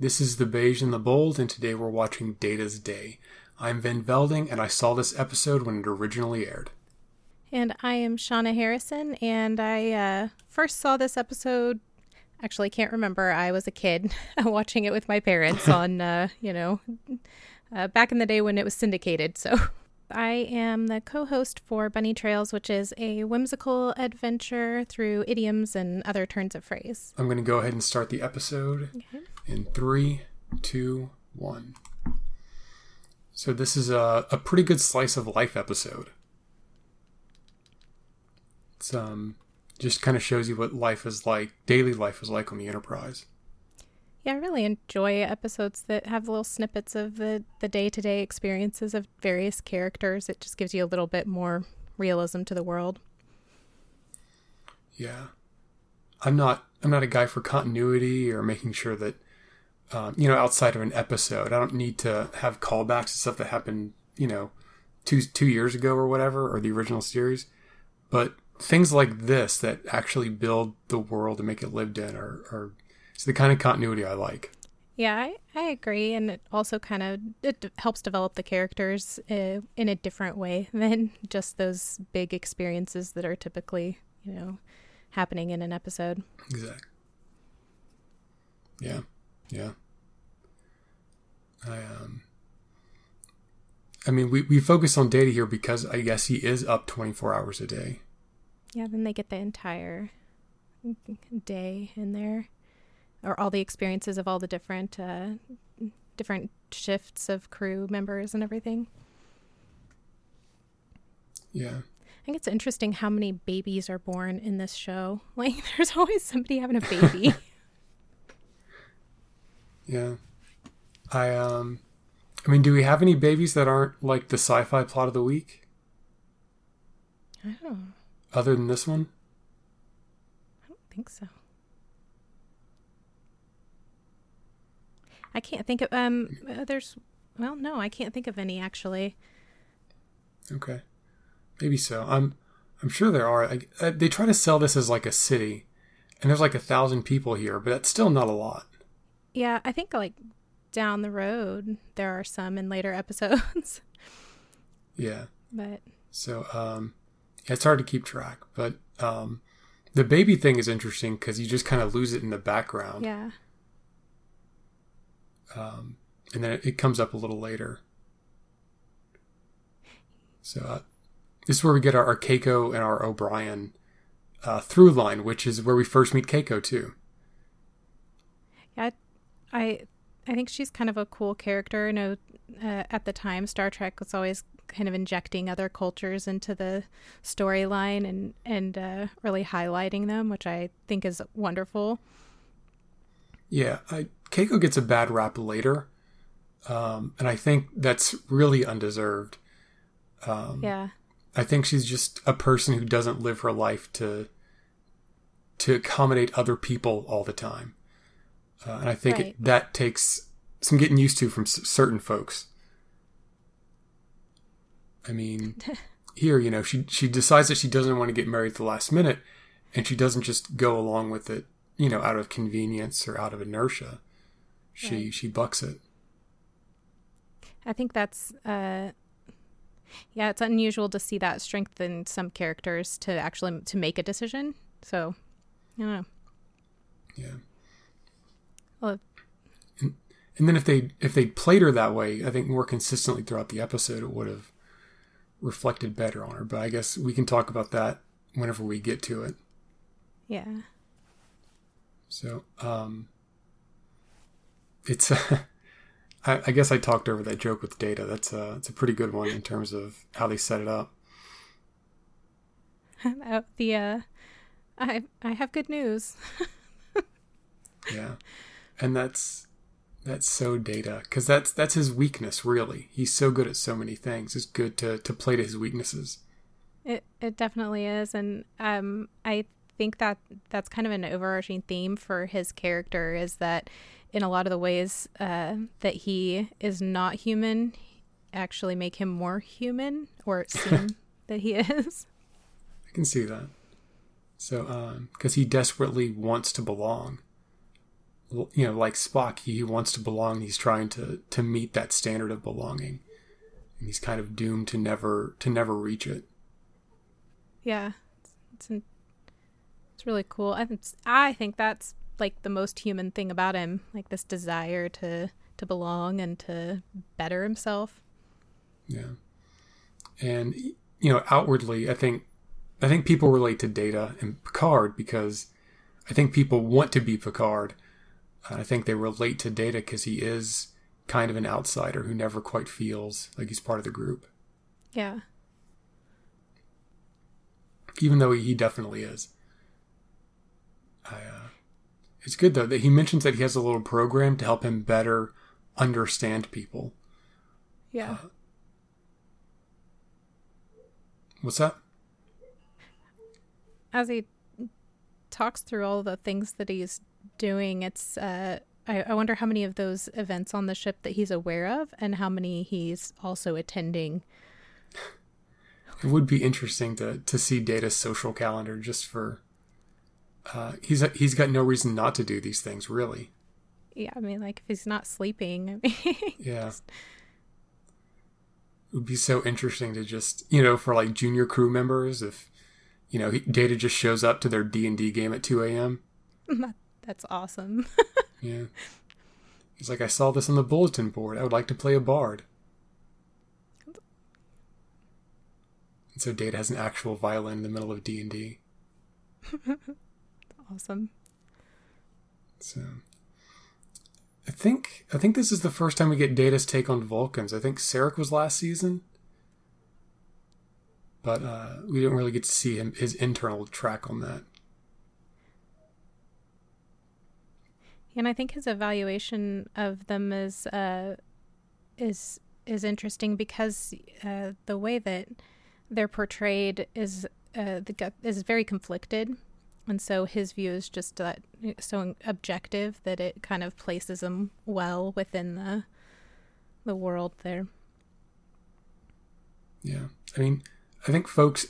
This is The Beige and the Bold, and today we're watching Data's Day. I'm Van Velding, and I saw this episode when it originally aired. And I am Shauna Harrison, and I uh, first saw this episode. Actually, can't remember. I was a kid watching it with my parents on, uh, you know, uh, back in the day when it was syndicated. So I am the co host for Bunny Trails, which is a whimsical adventure through idioms and other turns of phrase. I'm going to go ahead and start the episode okay. in three, two, one. So, this is a, a pretty good slice of life episode. It's um, just kind of shows you what life is like, daily life is like on the Enterprise. Yeah, I really enjoy episodes that have little snippets of the the day to day experiences of various characters. It just gives you a little bit more realism to the world. Yeah, I'm not I'm not a guy for continuity or making sure that um, you know outside of an episode. I don't need to have callbacks to stuff that happened you know two two years ago or whatever or the original series, but things like this that actually build the world and make it lived in are, are it's the kind of continuity I like. Yeah, I, I agree, and it also kind of it helps develop the characters uh, in a different way than just those big experiences that are typically, you know, happening in an episode. Exactly. Yeah, yeah. I um. I mean, we, we focus on data here because I guess he is up 24 hours a day. Yeah, then they get the entire day in there or all the experiences of all the different uh, different shifts of crew members and everything. Yeah. I think it's interesting how many babies are born in this show. Like there's always somebody having a baby. yeah. I um I mean, do we have any babies that aren't like the sci-fi plot of the week? I don't know. Other than this one? I don't think so. I can't think of um. Uh, there's well, no, I can't think of any actually. Okay, maybe so. I'm I'm sure there are. Uh, they try to sell this as like a city, and there's like a thousand people here, but that's still not a lot. Yeah, I think like down the road there are some in later episodes. yeah, but so um, yeah, it's hard to keep track, but um, the baby thing is interesting because you just kind of lose it in the background. Yeah um, and then it, it, comes up a little later. So uh, this is where we get our, our Keiko and our O'Brien uh, through line, which is where we first meet Keiko too. Yeah, I I think she's kind of a cool character. You know, uh, at the time, Star Trek was always kind of injecting other cultures into the storyline and and uh, really highlighting them, which I think is wonderful. Yeah, I, Keiko gets a bad rap later, um, and I think that's really undeserved. Um, yeah, I think she's just a person who doesn't live her life to to accommodate other people all the time, uh, and I think right. it, that takes some getting used to from s- certain folks. I mean, here, you know, she she decides that she doesn't want to get married at the last minute, and she doesn't just go along with it you know, out of convenience or out of inertia. She right. she bucks it. I think that's uh yeah, it's unusual to see that strength in some characters to actually to make a decision. So, I don't know. Yeah. Well, and, and then if they if they played her that way, I think more consistently throughout the episode, it would have reflected better on her. But I guess we can talk about that whenever we get to it. Yeah. So, um, it's, I, I, guess I talked over that joke with data. That's a, it's a pretty good one in terms of how they set it up. Uh, the, uh, I, I have good news. yeah. And that's, that's so data because that's, that's his weakness, really. He's so good at so many things. It's good to, to play to his weaknesses. It, it definitely is. And, um, I think that that's kind of an overarching theme for his character is that in a lot of the ways uh, that he is not human actually make him more human or seem that he is. I can see that. So, because um, he desperately wants to belong. you know, like Spock, he wants to belong. He's trying to to meet that standard of belonging, and he's kind of doomed to never to never reach it. Yeah, it's it's, it's really cool. I think I think that's like the most human thing about him, like this desire to to belong and to better himself. Yeah, and you know, outwardly, I think I think people relate to Data and Picard because I think people want to be Picard. I think they relate to Data because he is kind of an outsider who never quite feels like he's part of the group. Yeah. Even though he definitely is. I, uh, it's good though that he mentions that he has a little program to help him better understand people. Yeah. Uh, what's that? As he talks through all the things that he's doing, it's uh, I, I wonder how many of those events on the ship that he's aware of, and how many he's also attending. It would be interesting to to see Data's social calendar just for. Uh, he's he's got no reason not to do these things, really. Yeah, I mean, like if he's not sleeping, I mean, yeah. It would be so interesting to just you know for like junior crew members if you know, Data just shows up to their D and D game at two a.m. That's awesome. yeah, he's like, I saw this on the bulletin board. I would like to play a bard. And so Data has an actual violin in the middle of D and D. Awesome. So, I think I think this is the first time we get Data's take on Vulcans. I think Sarek was last season but uh, we didn't really get to see him his internal track on that. And I think his evaluation of them is uh, is is interesting because uh, the way that they're portrayed is uh, the is very conflicted, and so his view is just that so objective that it kind of places him well within the the world there. Yeah, I mean, I think folks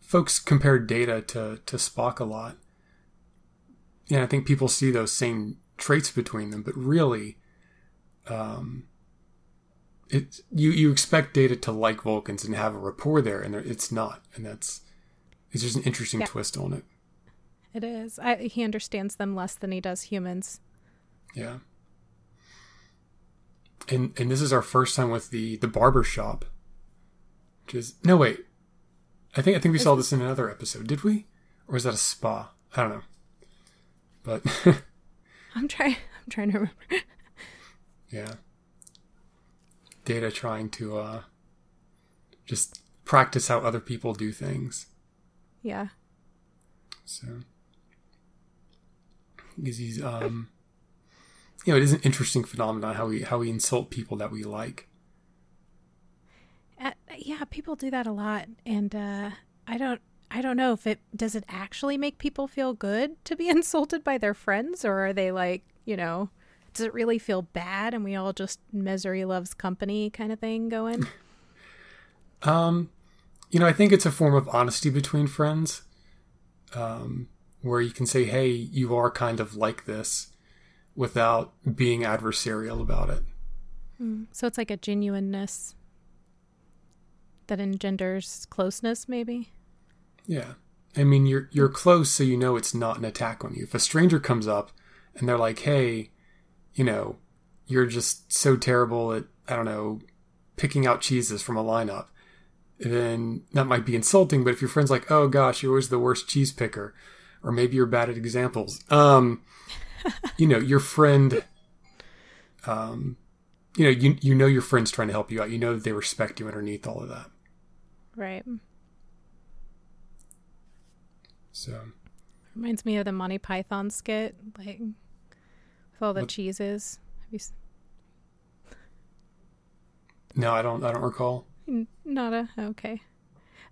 folks compare Data to to Spock a lot. Yeah, I think people see those same traits between them, but really, um, it you you expect Data to like Vulcans and have a rapport there, and it's not, and that's it's just an interesting yeah. twist on it. It is. I, he understands them less than he does humans. Yeah. And and this is our first time with the the barber shop. Which is no wait. I think I think we saw this in another episode. Did we? Or was that a spa? I don't know. But I'm trying I'm trying to remember. yeah. Data trying to uh just practice how other people do things. Yeah. So because he's um you know, it is an interesting phenomenon how we how we insult people that we like uh, yeah, people do that a lot, and uh, I don't. I don't know if it does it actually make people feel good to be insulted by their friends, or are they like, you know, does it really feel bad and we all just misery loves company kind of thing going? um, you know, I think it's a form of honesty between friends, um, where you can say, "Hey, you are kind of like this," without being adversarial about it. Mm, so it's like a genuineness that engenders closeness maybe? Yeah. I mean you're you're close so you know it's not an attack on you. If a stranger comes up and they're like hey you know you're just so terrible at i don't know picking out cheeses from a lineup then that might be insulting. But if your friend's like oh gosh you're always the worst cheese picker or maybe you're bad at examples um you know your friend um you know you you know your friend's trying to help you out you know that they respect you underneath all of that Right. So reminds me of the Monty Python skit, like with all the what? cheeses. Have you? No, I don't. I don't recall. Not a okay.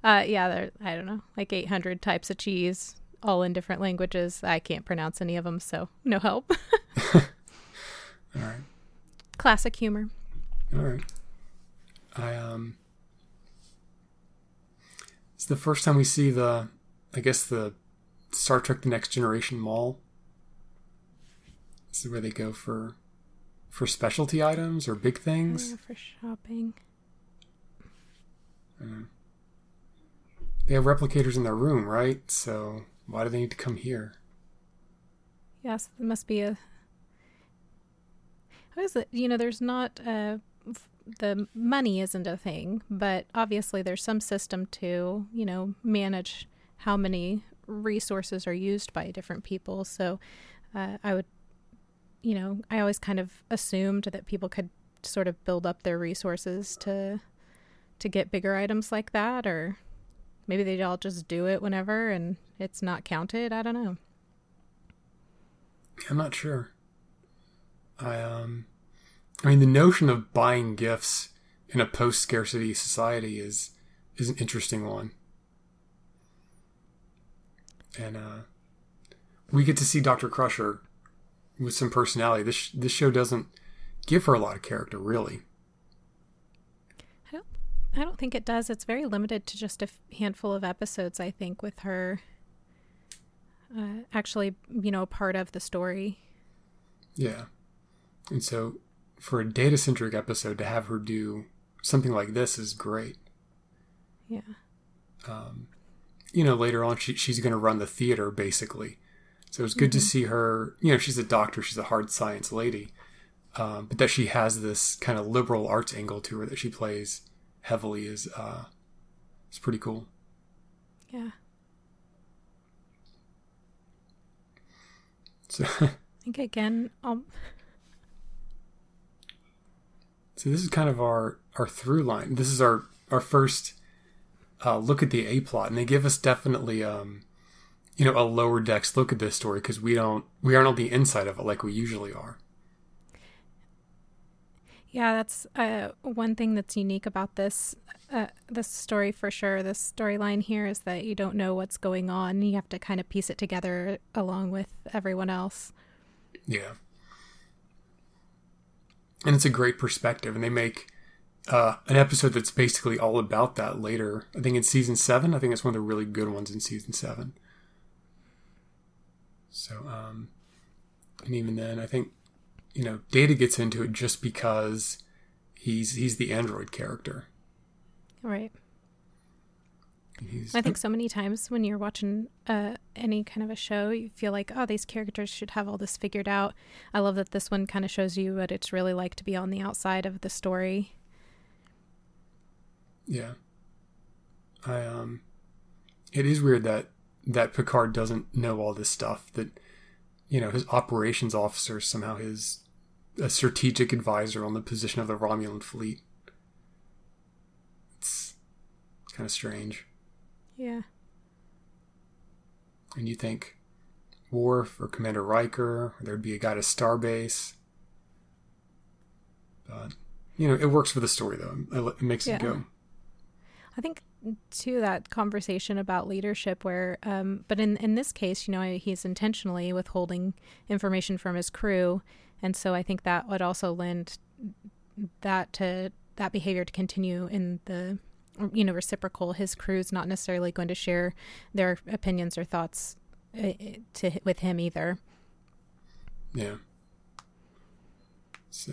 Uh, yeah, there. I don't know, like eight hundred types of cheese, all in different languages. I can't pronounce any of them, so no help. all right. Classic humor. All right. I um it's the first time we see the, I guess the Star Trek: The Next Generation mall. This is where they go for for specialty items or big things. Yeah, for shopping. They have replicators in their room, right? So why do they need to come here? Yes, there must be a. How is it? You know, there's not a. The money isn't a thing, but obviously there's some system to, you know, manage how many resources are used by different people. So uh, I would, you know, I always kind of assumed that people could sort of build up their resources to to get bigger items like that or maybe they'd all just do it whenever and it's not counted. I don't know. I'm not sure. I um I mean the notion of buying gifts in a post scarcity society is is an interesting one. And uh we get to see Dr. Crusher with some personality. This this show doesn't give her a lot of character really. I don't think it does. It's very limited to just a handful of episodes, I think, with her uh, actually, you know, part of the story. Yeah. And so for a data centric episode to have her do something like this is great. Yeah. Um, you know, later on, she, she's going to run the theater basically. So it's good mm-hmm. to see her. You know, she's a doctor, she's a hard science lady, um, but that she has this kind of liberal arts angle to her that she plays heavily is uh, it's pretty cool. Yeah. So I think again, um. So this is kind of our our through line. This is our our first uh, look at the A plot, and they give us definitely um, you know, a lower decks look at this story because we don't we aren't on the inside of it like we usually are. Yeah, that's uh, one thing that's unique about this uh, this story for sure. This storyline here is that you don't know what's going on. You have to kind of piece it together along with everyone else. Yeah, and it's a great perspective, and they make uh, an episode that's basically all about that later. I think in season seven. I think it's one of the really good ones in season seven. So, um, and even then, I think you know, Data gets into it just because he's he's the android character. Right. I think so many times when you're watching uh, any kind of a show, you feel like, oh, these characters should have all this figured out. I love that this one kind of shows you what it's really like to be on the outside of the story. Yeah. I um it is weird that that Picard doesn't know all this stuff that you know, his operations officer somehow his a strategic advisor on the position of the Romulan fleet. It's, kind of strange. Yeah. And you think Worf or Commander Riker, or there'd be a guy to Starbase. But, you know, it works for the story, though. It makes yeah. it go. I think to that conversation about leadership where um, but in in this case you know he's intentionally withholding information from his crew and so I think that would also lend that to that behavior to continue in the you know reciprocal. His crew's not necessarily going to share their opinions or thoughts uh, to with him either. Yeah. So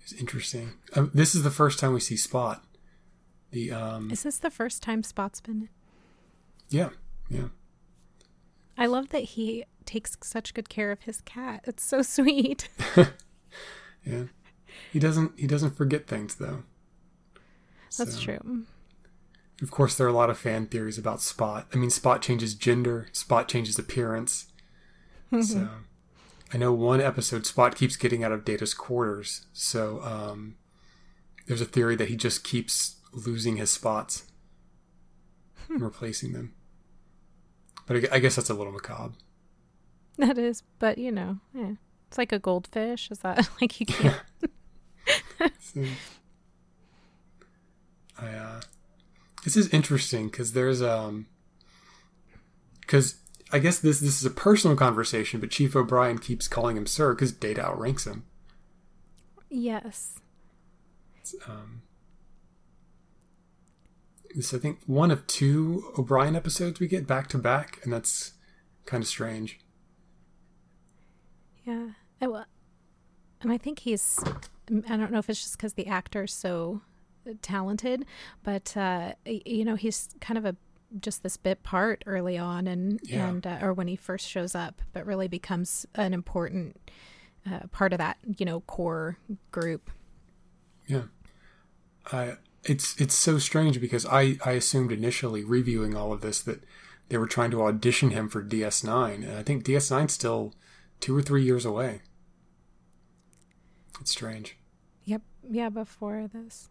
it's interesting. Um, this is the first time we see Spot. The um. Is this the first time Spot's been? Yeah. Yeah. I love that he takes such good care of his cat. It's so sweet. yeah. He doesn't he doesn't forget things though. That's so. true. Of course there are a lot of fan theories about Spot. I mean Spot changes gender, Spot changes appearance. so I know one episode Spot keeps getting out of Data's quarters. So um, there's a theory that he just keeps losing his spots and hmm. replacing them. But I guess that's a little macabre. That is, but you know, yeah. It's like a goldfish. Is that like you can't? so, I uh, this is interesting because there's um, because I guess this this is a personal conversation, but Chief O'Brien keeps calling him sir because Data outranks him. Yes. Um, this I think one of two O'Brien episodes we get back to back, and that's kind of strange. Yeah. I, well, and I think he's, I don't know if it's just because the actor's so talented, but, uh, you know, he's kind of a, just this bit part early on and, Yeah. and, uh, or when he first shows up, but really becomes an important uh, part of that, you know, core group. Yeah. I it's it's so strange because I I assumed initially reviewing all of this that they were trying to audition him for DS9 and I think DS9 still 2 or 3 years away. It's strange. Yep. Yeah. Before this.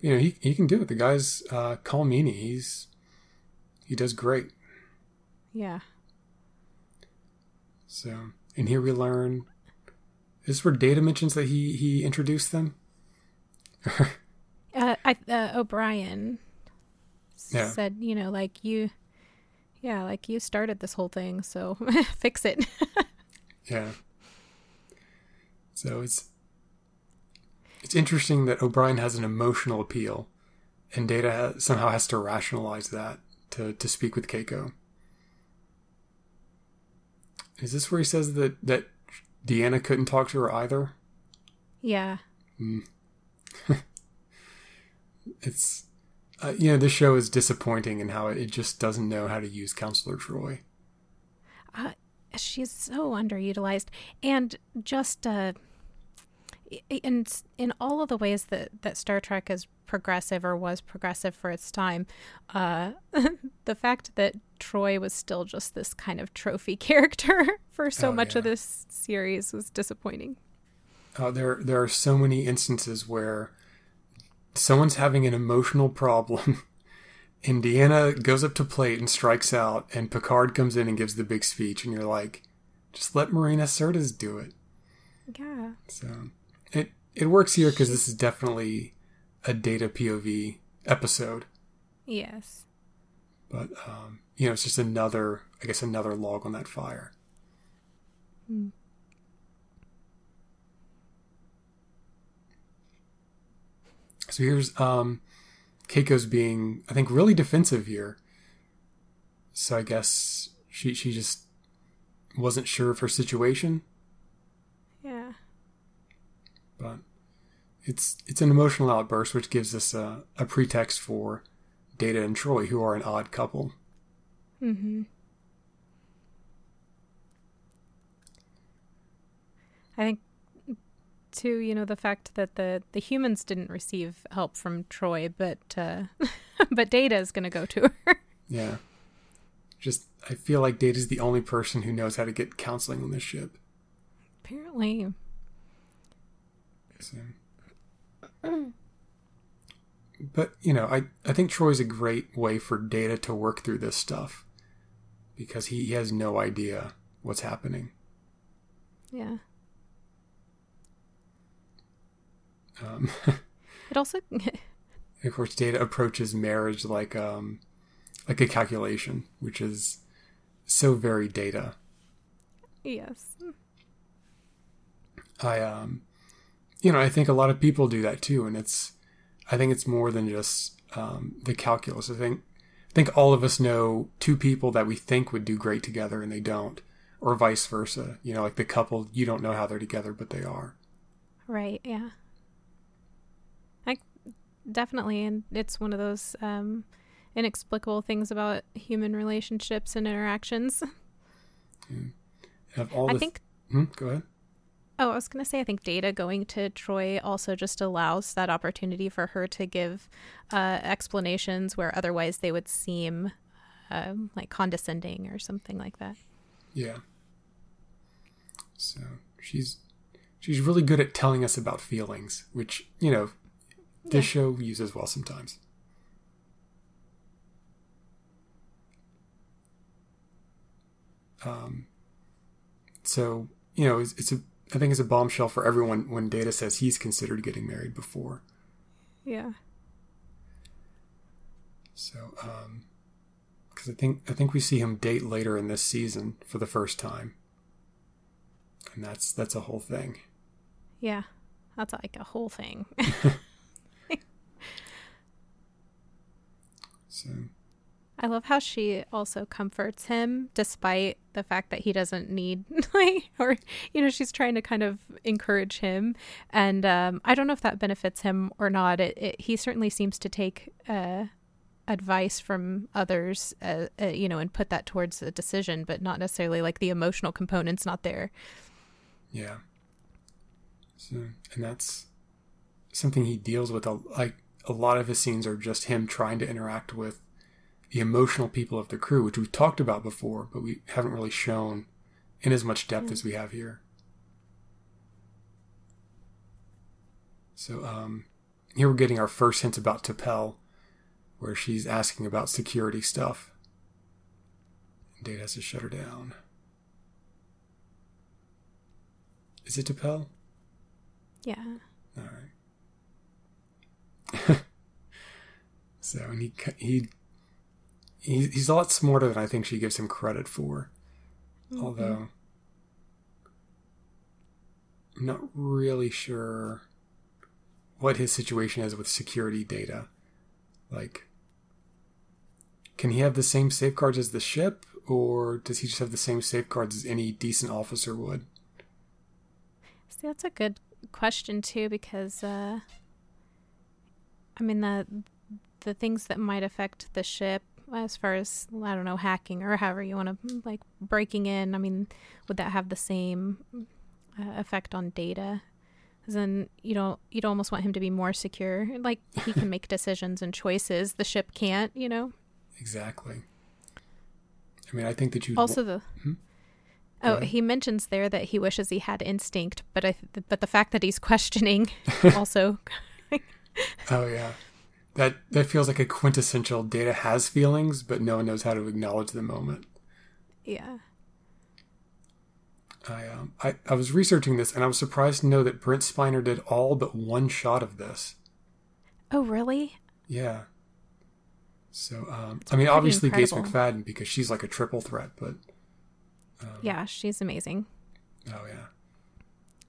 You know, he he can do it. The guy's uh Colm Meaney. He's he does great. Yeah. So, and here we learn is this where Data mentions that he he introduced them? Uh, I, uh, O'Brien Yeah. said, you know, like you, yeah, like you started this whole thing, so fix it. Yeah. So it's it's interesting that O'Brien has an emotional appeal, and Data somehow has to rationalize that to to speak with Keiko. Is this where he says that that Deanna couldn't talk to her either? yeah. Hmm. It's uh, you know this show is disappointing in how it, just doesn't know how to use Counselor Troi. Uh, she's so underutilized and just uh in in all of the ways that that Star Trek is progressive or was progressive for its time uh the fact that Troi was still just this kind of trophy character for so Oh, much of this series was disappointing Uh, there there are so many instances where someone's having an emotional problem. Indiana goes up to plate and strikes out, and Picard comes in and gives the big speech, and you're like, just let Marina Sirtis do it. yeah So it it works here because this is definitely a data POV episode, yes but um, you know it's just another I guess another log on that fire. So here's um, Keiko's being I think really defensive here. So I guess she she just wasn't sure of her situation. yeah but it's it's an emotional outburst which gives us a, a pretext for Data and Troi, who are an odd couple. Mm-hmm. I think too, you know, the fact that the the humans didn't receive help from Troi, but uh, but Data is going to go to her. Yeah, just I feel like Data's the only person who knows how to get counseling on this ship. Apparently, So. But you know, I I think Troi's a great way for Data to work through this stuff because he, he has no idea what's happening. yeah. Um, It also, of course, Data approaches marriage like um like a calculation, which is so very Data. yes, I um you know, I think a lot of people do that too and it's I think it's more than just um the calculus. I think I think all of us know two people that we think would do great together and they don't or vice versa. You know, like the couple you don't know how they're together but they are. right, yeah. Definitely, and it's one of those um, inexplicable things about human relationships and interactions. All I think Hmm, go ahead. Oh, I was going to say, I think Data going to Troi also just allows that opportunity for her to give uh, explanations where otherwise they would seem um, like condescending or something like that. Yeah. So, she's she's really good at telling us about feelings, which, you know, this show uses well sometimes. Um, so you know, it's, it's a I think it's a bombshell for everyone when Data says he's considered getting married before. Yeah. So, um, because I think I think we see him date later in this season for the first time, and that's that's a whole thing. Yeah. That's like a whole thing. So I love how she also comforts him despite the fact that he doesn't need like or you know she's trying to kind of encourage him and um, I don't know if that benefits him or not. It, it he certainly seems to take uh, advice from others uh, uh, you know and put that towards a decision but not necessarily like the emotional component's not there. Yeah. So and that's something he deals with a, like a lot of his scenes are just him trying to interact with the emotional people of the crew, which we've talked about before, but we haven't really shown in as much depth as we have here. So um, here we're getting our first hints about T'Pel, where she's asking about security stuff. And Data has to shut her down. Is it T'Pel? Yeah. All right. so and he he he's a lot smarter than I think she gives him credit for. Mm-hmm. Although I'm not really sure what his situation is with security data. Like, can he have the same safeguards as the ship, or does he just have the same safeguards as any decent officer would? See, that's a good question too, because uh, I mean the the things that might affect the ship as far as I don't know hacking or however you want to like breaking in. I mean, would that have the same uh, effect on data? Because then you don't you'd almost want him to be more secure. Like he can make decisions and choices the ship can't. You know. Exactly. I mean, I think that you also the. Hmm? Oh, he mentions there that he wishes he had instinct, but I th- but the fact that he's questioning also. Oh yeah that that feels like a quintessential data has feelings, but no one knows how to acknowledge the moment. Yeah. I um I, I was researching this and I was surprised to know that Brent Spiner did all but one shot of this. Oh really? Yeah. So um I mean obviously incredible. Gates McFadden because she's like a triple threat, but um, Yeah, she's amazing. Oh yeah.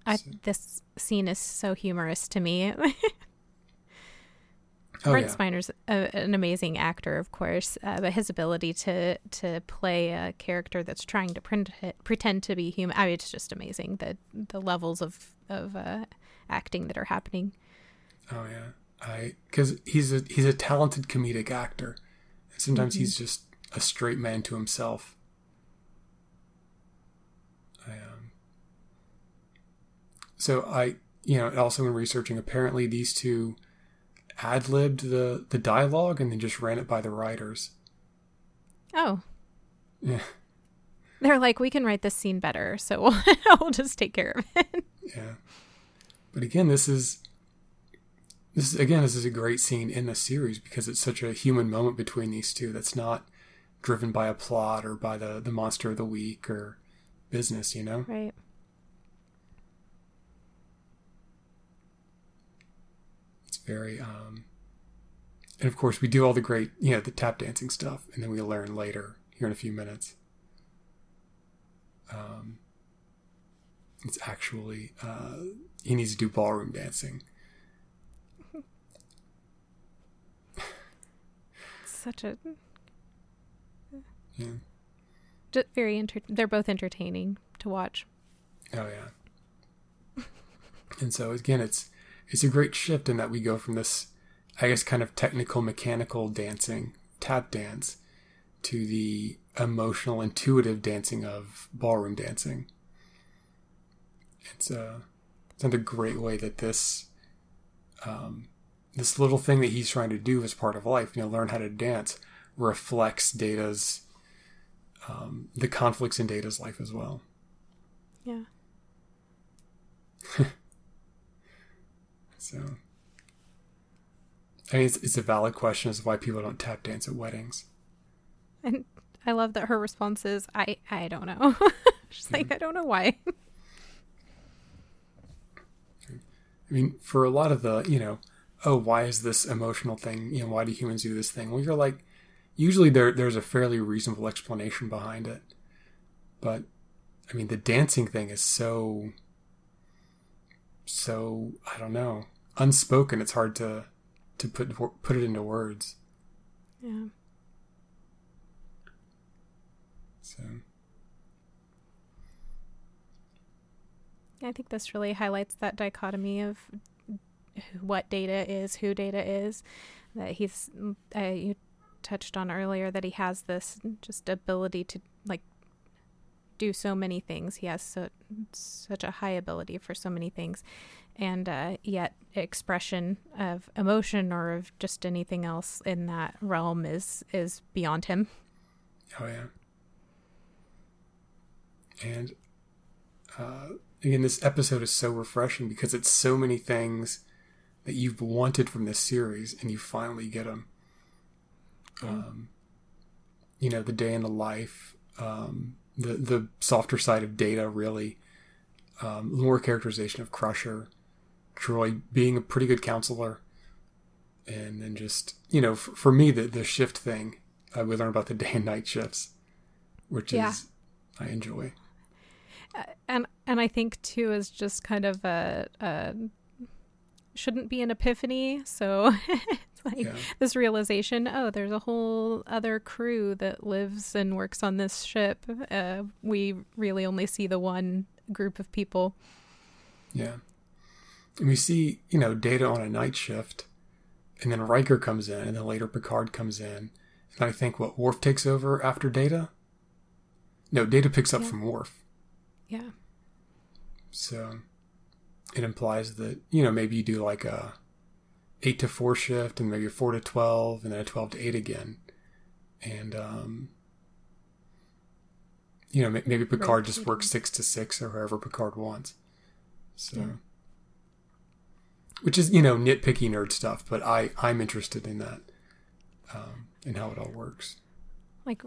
I, so. this scene is so humorous to me. Oh, Brent yeah. Spiner's a, an amazing actor, of course, uh, but his ability to to play a character that's trying to print, pretend to be human, I mean, it's just amazing. The the levels of of uh, acting that are happening. Oh yeah, I because he's a he's a talented comedic actor. And sometimes mm-hmm. he's just a straight man to himself. I um. So I you know also in researching, apparently these two ad libbed the the dialogue and then just ran it by the writers. Oh. Yeah. They're like, we can write this scene better, so we'll, we'll just take care of it. Yeah. But again, this is this is again this is a great scene in the series because it's such a human moment between these two that's not driven by a plot or by the the monster of the week or business, you know? Right. Very um and of course we do all the great you know the tap dancing stuff and then we learn later here in a few minutes. Um it's actually uh he needs to do ballroom dancing. Such a yeah. Just very enter- they're both entertaining to watch. Oh yeah. And so again it's it's a great shift in that we go from this, I guess, kind of technical, mechanical dancing, tap dance, to the emotional, intuitive dancing of ballroom dancing. It's a, uh, it's another great way that this, um, this little thing that he's trying to do as part of life, you know, learn how to dance, reflects Data's, um, the conflicts in Data's life as well. Yeah. So, I mean, it's, it's a valid question as to why people don't tap dance at weddings. And I love that her response is, I, I don't know. She's yeah. like, I don't know why. I mean, for a lot of the, you know, oh, why is this emotional thing? You know, why do humans do this thing? Well, you're like, usually there there's a fairly reasonable explanation behind it. But I mean, the dancing thing is so so I don't know unspoken. It's hard to to put put it into words. Yeah. So I think this really highlights that dichotomy of what data is, who data is. That he's, uh, you touched on earlier, that he has this just ability to like do so many things. He has so, such a high ability for so many things, and uh, yet expression of emotion or of just anything else in that realm is is beyond him. Oh yeah. And uh, again, this episode is so refreshing because it's so many things that you've wanted from this series, and you finally get them. Um, you know, the day in the life, um, the the softer side of Data, really, um, more characterization of Crusher, Troi being a pretty good counselor, and then just you know, for, for me, the the shift thing, uh, we learn about the day and night shifts, which Yeah. is I enjoy. Uh, and and I think too is just kind of a, a shouldn't be an epiphany. So it's like Yeah. this realization: oh, there's a whole other crew that lives and works on this ship. Uh, we really only see the one group of people. Yeah. And we see, you know, Data on a night shift, and then Riker comes in, and then later Picard comes in. And I think what Worf takes over after Data? No, Data picks up Yeah. from Worf. Yeah, So it implies that, you know, maybe you do like a 8 to 4 shift, and maybe a 4 to 12, and then a 12 to 8 again. And, um, you know, maybe Picard just works 6 to 6 or however Picard wants. So. Yeah. Which is, you know, nitpicky nerd stuff, but I, I'm interested in that, um, and how it all works. like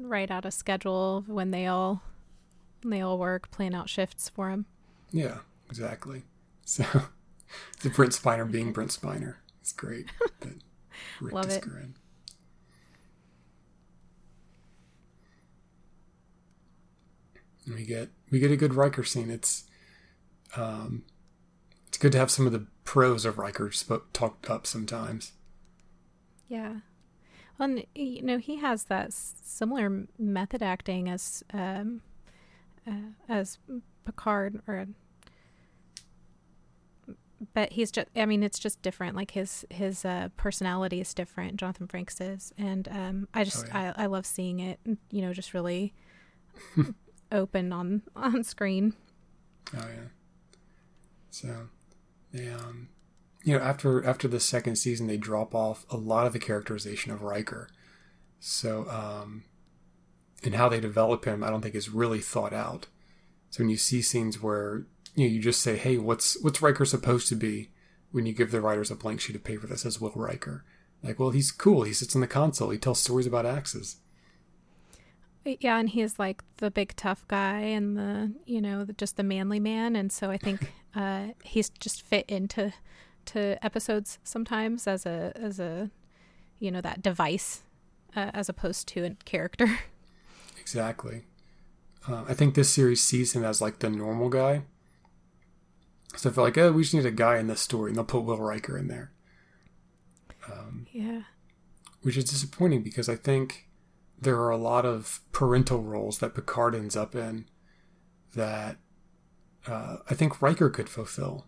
write out a schedule of when they all when they all work, plan out shifts for them. Yeah, exactly. So, the Brent Spiner being Brent Spiner. It's great. That Rick Love it. We get we get a good Riker scene. It's um, it's good to have some of the pros of Riker sp- talked up sometimes. Yeah. Well, and, you know, he has that similar method acting as um, uh, as Picard, or but he's just. I mean, it's just different. Like his his uh, personality is different. Jonathan Frakes is, and um, I just Oh, yeah. I I love seeing it. You know, just really open on on screen. Oh yeah. So, um, you know, after after the second season, they drop off a lot of the characterization of Riker. So, um, and how they develop him, I don't think is really thought out. So when you see scenes where you know you just say, "Hey, what's what's Riker supposed to be?" When you give the writers a blank sheet of paper that says Will Riker, like, well, he's cool. He sits in the console. He tells stories about axes. Yeah, and he is like the big tough guy and the you know the, just the manly man, and so I think uh, he's just fit into to episodes sometimes as a as a you know that device uh, as opposed to a character. Exactly. Uh, I think this series sees him as like the normal guy. So I feel like, oh, we just need a guy in this story, and they'll put Will Riker in there, um, yeah, which is disappointing because I think there are a lot of parental roles that Picard ends up in that uh, I think Riker could fulfill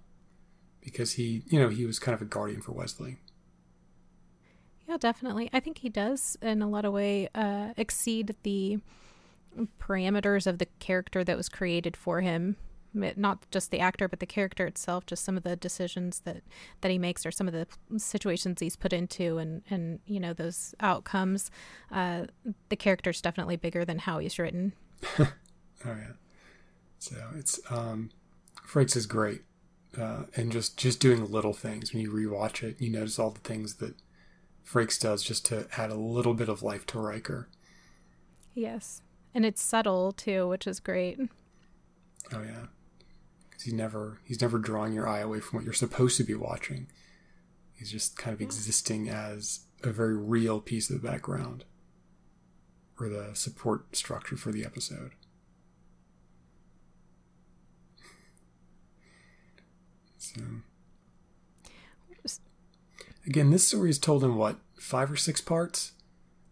because he, you know, he was kind of a guardian for Wesley. yeah, definitely. I think he does in a lot of way uh, exceed the parameters of the character that was created for him. Not just the actor, but the character itself. Just some of the decisions that that he makes, or some of the situations he's put into, and and you know those outcomes. Uh, the character's definitely bigger than how he's written. Oh yeah. So it's um Frakes is great. Uh, and just just doing little things when you rewatch it, you notice all the things that Frakes does just to add a little bit of life to Riker. Yes, and it's subtle too, which is great. Oh yeah. Cuz he's never he's never drawing your eye away from what you're supposed to be watching. He's just kind of existing as a very real piece of the background or the support structure for the episode. So again, this story is told in what five or six parts.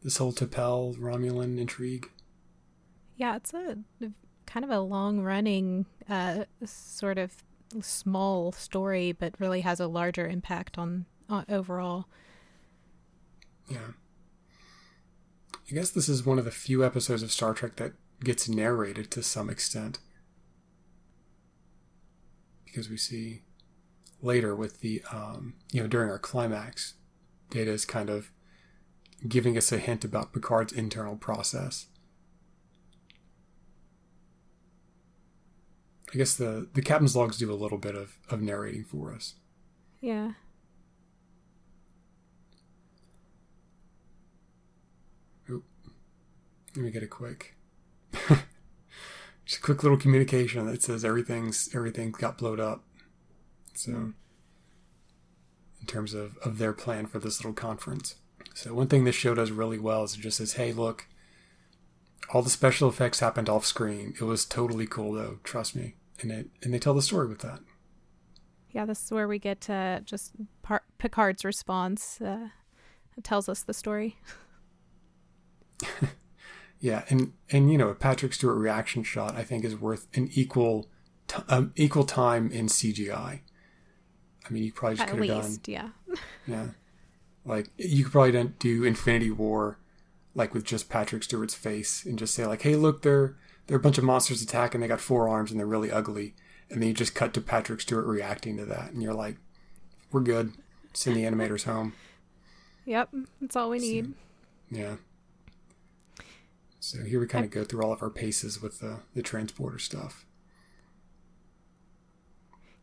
This whole T'Pel Romulan intrigue. Yeah, it's a kind of a long running, uh, sort of small story, but really has a larger impact on, on overall. Yeah. I guess this is one of the few episodes of Star Trek that gets narrated to some extent. Because we see later with the, um, you know, during our climax, Data is kind of giving us a hint about Picard's internal process. I guess the, the captain's logs do a little bit of, of narrating for us. Yeah. Let me get a quick, just a quick little communication that says everything's everything got blowed up. So, in terms of of their plan for this little conference, so one thing this show does really well is it just says, "Hey, look, all the special effects happened off screen. It was totally cool, though. Trust me." And it and they tell the story with that. Yeah, this is where we get to just par- Picard's response. Uh, tells us the story. Yeah, and and you know, a Patrick Stewart reaction shot I think is worth an equal t- um, equal time in CGI. I mean, you probably just could have done. Yeah. yeah, like you could probably do Infinity War, like with just Patrick Stewart's face, and just say like, "Hey, look, they're they're a bunch of monsters attacking. They got four arms and they're really ugly." And then you just cut to Patrick Stewart reacting to that, and you're like, "We're good. Send the animators home." Yep, that's all we need. So, yeah. So here we kind of go through all of our paces with the, the transporter stuff.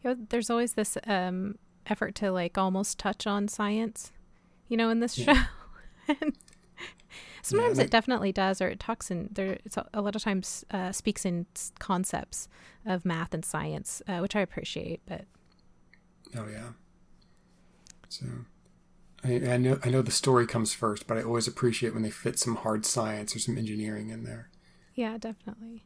You know, there's always this um, effort to like almost touch on science, you know, in this yeah. show. Sometimes yeah, it definitely does, or it talks in there. It's a, a lot of times uh, speaks in concepts of math and science, uh, which I appreciate. But oh yeah, so I, I, know I know the story comes first, but I always appreciate when they fit some hard science or some engineering in there. Yeah, definitely.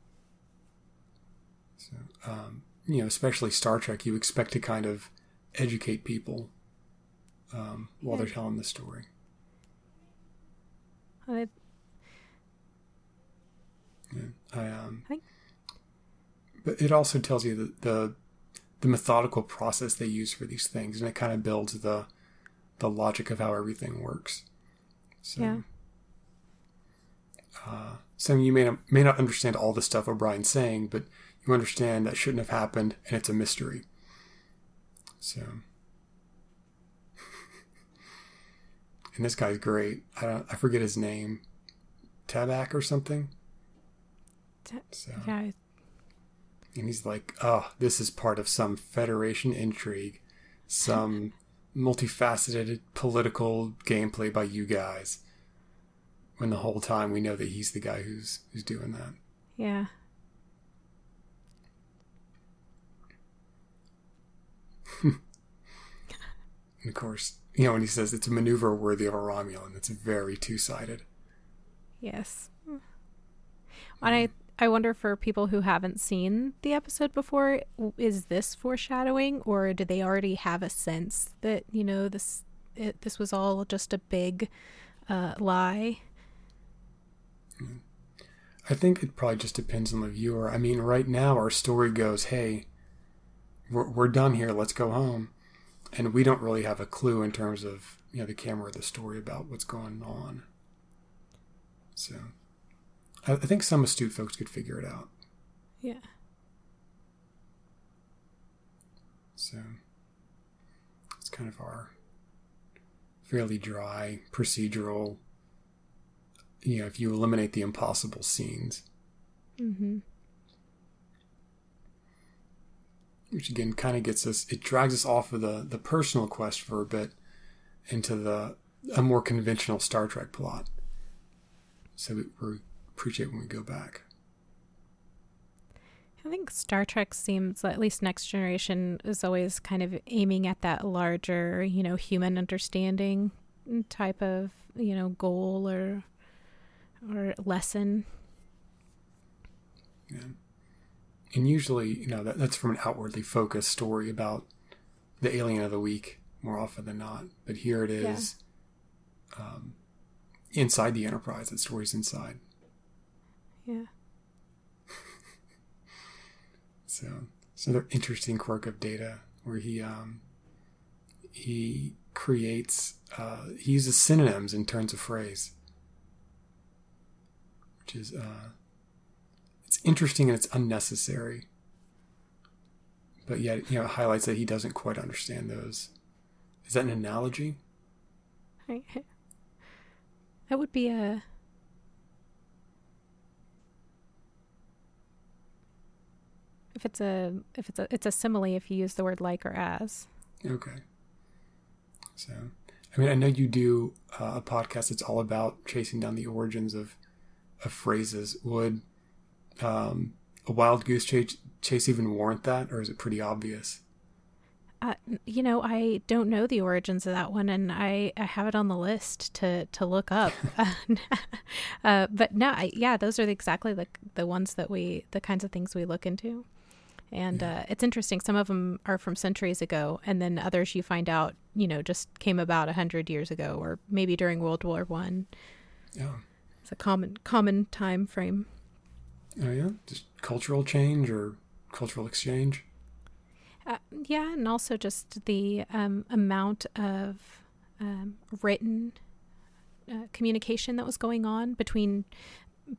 So, um, you know, especially Star Trek, you expect to kind of educate people um, while yeah. they're telling the story. I, yeah, I um, I... but it also tells you the, the the methodical process they use for these things, and it kind of builds the the logic of how everything works. So, yeah. Uh, you may not, may not understand all the stuff O'Brien's saying, but you understand that shouldn't have happened, and it's a mystery. So, and this guy's great. I don't, I forget his name, Tabak or something. so, yeah. And he's like, "Oh, this is part of some Federation intrigue, some multifaceted political gameplay by you guys when the whole time we know that he's the guy who's who's doing that yeah and of course you know when he says it's a maneuver worthy of a romulan it's very two-sided yes and i I wonder for people who haven't seen the episode before, is this foreshadowing, or do they already have a sense that you know this it, this was all just a big uh, lie? I think it probably just depends on the viewer. I mean, right now our story goes, "Hey, we're, we're done here. Let's go home," and we don't really have a clue in terms of you know the camera or the story about what's going on. So I, think some astute folks could figure it out. Yeah. So it's kind of our fairly dry procedural. You know, if you eliminate the impossible scenes. Mm-hmm. Which again kind of gets us, it drags us off of the, the personal quest for a bit into the a more conventional Star Trek plot. So we're appreciate when we go back. I think Star Trek seems, at least Next Generation, is always kind of aiming at that larger, you know, human understanding type of, you know, goal or or lesson. Yeah. And usually, you know, that, that's from an outwardly focused story about the alien of the week more often than not. But here it is yeah. um, inside the Enterprise. That story's inside. Yeah. So it's another interesting quirk of data where he um, he creates uh, he uses synonyms in turns of phrase, which is uh, it's interesting and it's unnecessary, but yet you know it highlights that he doesn't quite understand those. Is that an analogy? That would be a if it's a if it's a it's a simile if you use the word like or as. Okay. So, I mean, I know you do uh, a podcast that's all about chasing down the origins of of phrases. Would um, a wild goose chase, chase even warrant that, or is it pretty obvious? Uh, you know, I don't know the origins of that one, and I, I have it on the list to to look up. uh, but no, I, yeah, those are exactly the the ones that we the kinds of things we look into. And yeah. uh, it's interesting. Some of them are from centuries ago, and then others you find out, you know, just came about a hundred years ago, or maybe during World War One. Yeah, it's a common common time frame. Oh yeah, just cultural change or cultural exchange. Uh, yeah, and also just the um, amount of um, written uh, communication that was going on between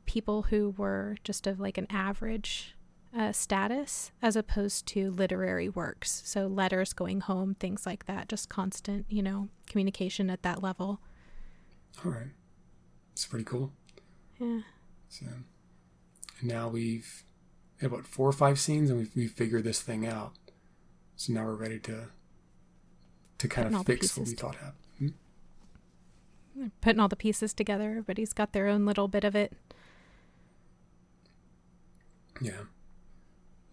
people who were just of like an average uh, status as opposed to literary works. So letters going home, things like that, just constant, you know, communication at that level. All right. It's pretty cool. Yeah. So now we've had what four or five scenes and we've, we've figured this thing out. So now we're ready to to kind Putting of fix what we thought happened. Hmm? Putting all the pieces together. Everybody's got their own little bit of it. Yeah.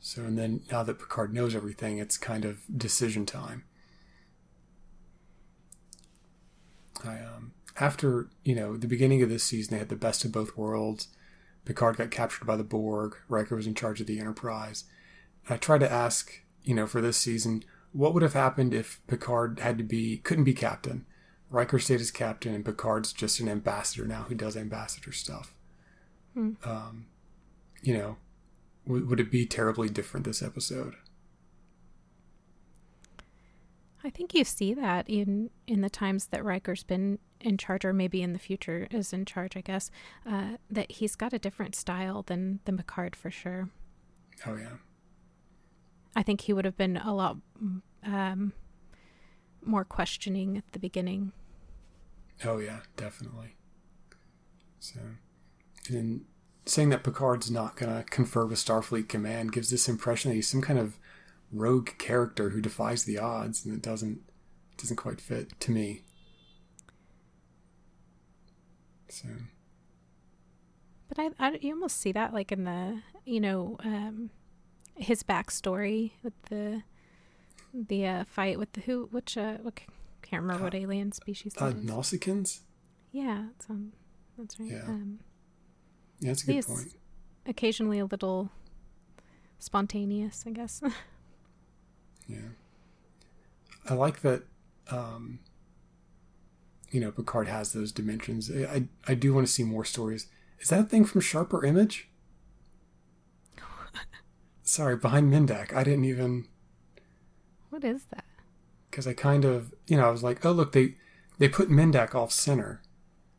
So, and then now that Picard knows everything, it's kind of decision time. I, um, after, you know, the beginning of this season, they had the best of both worlds. Picard got captured by the Borg. Riker was in charge of the Enterprise. I tried to ask, you know, for this season, what would have happened if Picard had to be, couldn't be captain? Riker stayed as captain, and Picard's just an ambassador now who does ambassador stuff. Hmm. Um, you know, would, would it be terribly different this episode? I think you see that in in the times that Riker's been in charge, or maybe in the future is in charge. I guess uh, that he's got a different style than than Picard for sure. Oh yeah. I think he would have been a lot um, more questioning at the beginning. Oh yeah, definitely. So, and saying that Picard's not going to confer with Starfleet Command gives this impression that he's some kind of rogue character who defies the odds, and it doesn't doesn't quite fit to me. So. But I, I you almost see that like in the you know um, his backstory with the the uh, fight with the who which uh what can't remember uh, what alien species uh, Nausicaans. Yeah, that's um, that's right. Yeah. Um, yeah, that's a good point. Occasionally a little spontaneous, I guess. yeah. I like that um, you know, Picard has those dimensions. I I do want to see more stories. Is that a thing from Sharper Image? Sorry, behind Mendak. I didn't even. What is that? Because I kind of, you know, I was like, oh look, they they put Mendak off center,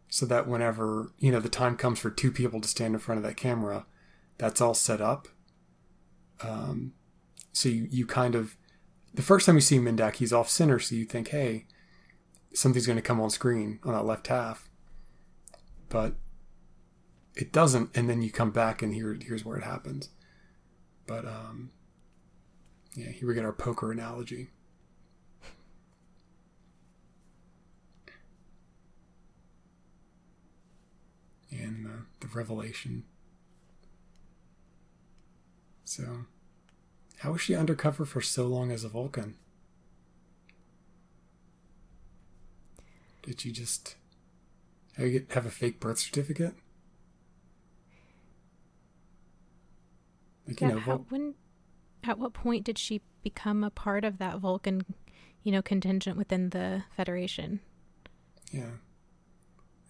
so that whenever you know the time comes for two people to stand in front of that camera, that's all set up. Um, so you, you kind of the first time you see Mendak, he's off center, so you think, hey, something's going to come on screen on that left half, but it doesn't, and then you come back and here here's where it happens. But um, yeah, here we get our poker analogy. and uh, the revelation. So, how was she undercover for so long as a Vulcan? Did she just have a fake birth certificate? Like, yeah, you know, how, when, at what point did she become a part of that Vulcan, you know, contingent within the Federation? Yeah.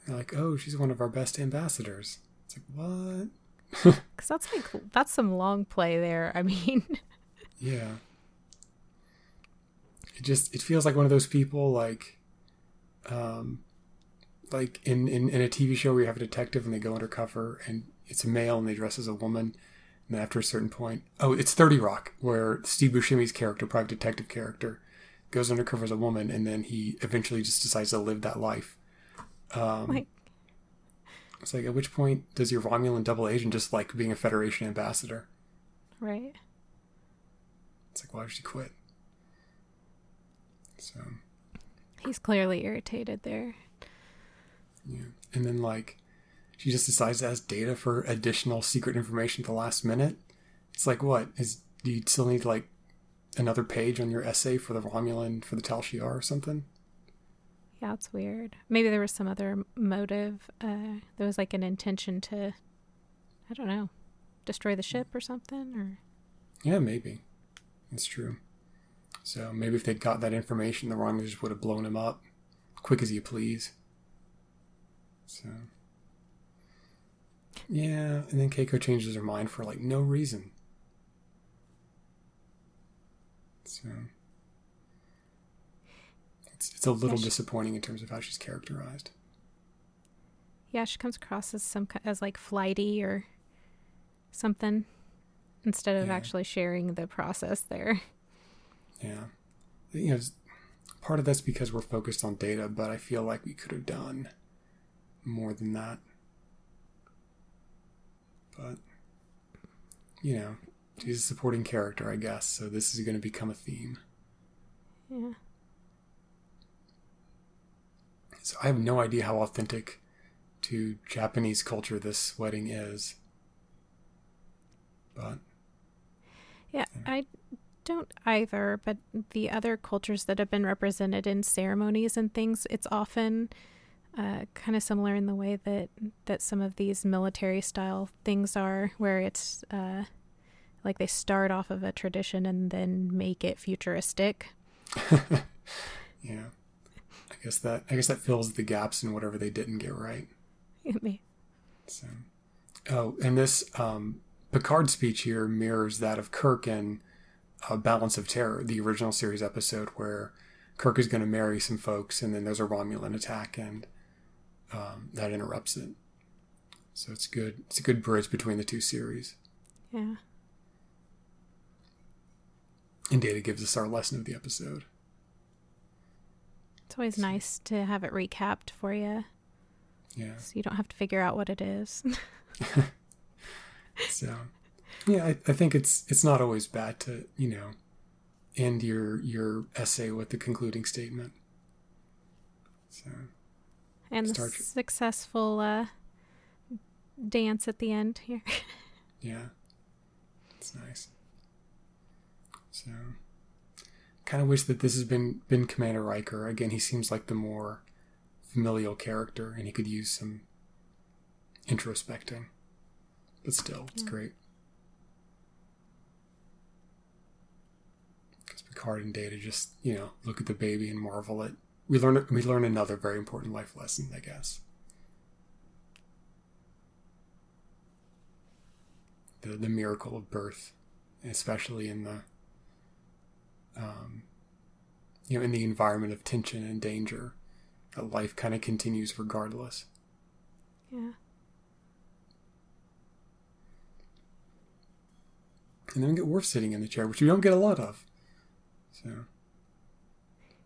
They're like, oh, she's one of our best ambassadors. It's like, what? Because that's like that's some long play there. I mean, yeah. It just it feels like one of those people like, um, like in, in in a TV show where you have a detective and they go undercover and it's a male and they dress as a woman. And then after a certain point, oh, it's Thirty Rock, where Steve Buscemi's character, private detective character, goes undercover as a woman, and then he eventually just decides to live that life. Um, like it's like, at which point does your Romulan double agent just like being a Federation ambassador? right. It's like, why did she quit? So, He's clearly irritated there. yeah. And then, like, she just decides to ask data for additional secret information at the last minute. It's like, what? Is Do you still need, like, another page on your essay for the Romulan, for the Tal Shiar or something? Yeah, it's weird. Maybe there was some other motive. Uh, there was like an intention to, I don't know, destroy the ship or something. Or Yeah, maybe. That's true. So maybe if they'd got that information, the Romulans would have blown him up, quick as you please. So. Yeah, and then Keiko changes her mind for like no reason. So. It's, it's a little Yeah, she- disappointing in terms of how she's characterized. yeah, she comes across as some as like flighty or something instead of Yeah. actually sharing the process there. Yeah. You know, part of that's because we're focused on data, but I feel like we could have done more than that. But, you know, he's a supporting character, I guess, so this is going to become a theme. Yeah. So I have no idea how authentic to Japanese culture this wedding is. But, Yeah, I don't either, but the other cultures that have been represented in ceremonies and things, it's often uh, kind of similar in the way that that some of these military style things are, where it's uh, like they start off of a tradition and then make it futuristic. yeah. I guess that I guess that fills the gaps in whatever they didn't get right. May- So, oh, and this um, Picard speech here mirrors that of Kirk in uh, Balance of Terror, the original series episode where Kirk is going to marry some folks, and then there's a Romulan attack, and um, that interrupts it. So it's good. It's a good bridge between the two series. yeah, And Data gives us our lesson of the episode. it's always nice to have it recapped for you, Yeah. so you don't have to figure out what it is. So, yeah, I, I think it's it's not always bad to you know end your your essay with the concluding statement. So. and the Trek. successful uh, dance at the end here. Yeah, it's nice. So, kind of wish that this has been been Commander Riker again. He seems like the more familial character, and he could use some introspecting. But still, it's Yeah. great. Because Picard and Data just you know look at the baby and marvel at. We learn we learn another very important life lesson, I guess. the, the miracle of birth, especially in the um, you know in the environment of tension and danger, that life kind of continues regardless. yeah. And then we get Worf sitting in the chair, which we don't get a lot of. So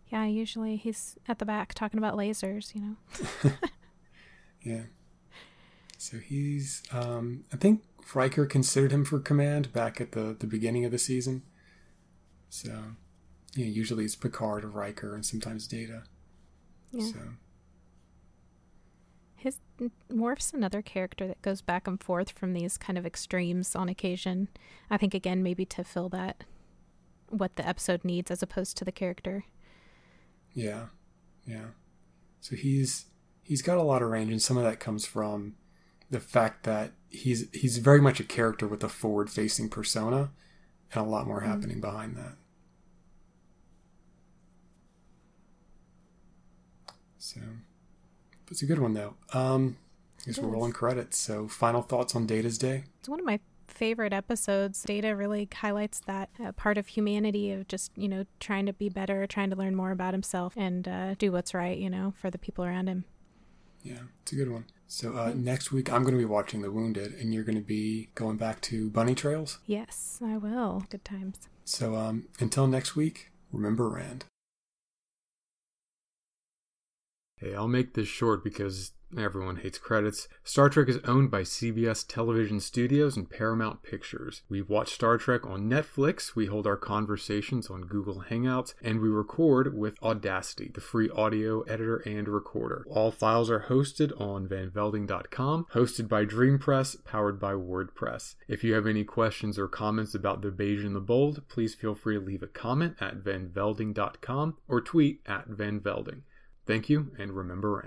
Yeah, usually he's at the back talking about lasers, you know. yeah, so he's um, I think Riker considered him for command back at the the beginning of the season. So yeah, usually it's Picard or Riker, and sometimes Data. Yeah. So His Worf's another character that goes back and forth from these kind of extremes on occasion. I think again maybe to fill that what the episode needs as opposed to the character. Yeah, yeah. So he's he's got a lot of range, and some of that comes from the fact that he's he's very much a character with a forward-facing persona, and a lot more Mhm. happening behind that. So, it's a good one though. Um, guess we're rolling credits. So, final thoughts on Data's Day? It's one of my favorite episodes. Data really highlights that uh, part of humanity of just, you know, trying to be better, trying to learn more about himself and uh, do what's right, you know, for the people around him. Yeah, it's a good one. So uh, next week I'm going to be watching The Wounded, and you're going to be going back to Bunny Trails. Yes, I will. Good times. So um, until next week, remember Rand. Hey, I'll make this short because Everyone hates credits. Star Trek is owned by CBS Television Studios and Paramount Pictures. We watch Star Trek on Netflix, we hold our conversations on Google Hangouts, and we record with Audacity, the free audio editor and recorder. All files are hosted on vanvelding.com, hosted by DreamPress, powered by WordPress. If you have any questions or comments about the Beige and the Bold, please feel free to leave a comment at vanvelding.com or tweet at vanvelding. Thank you, and remember Rand.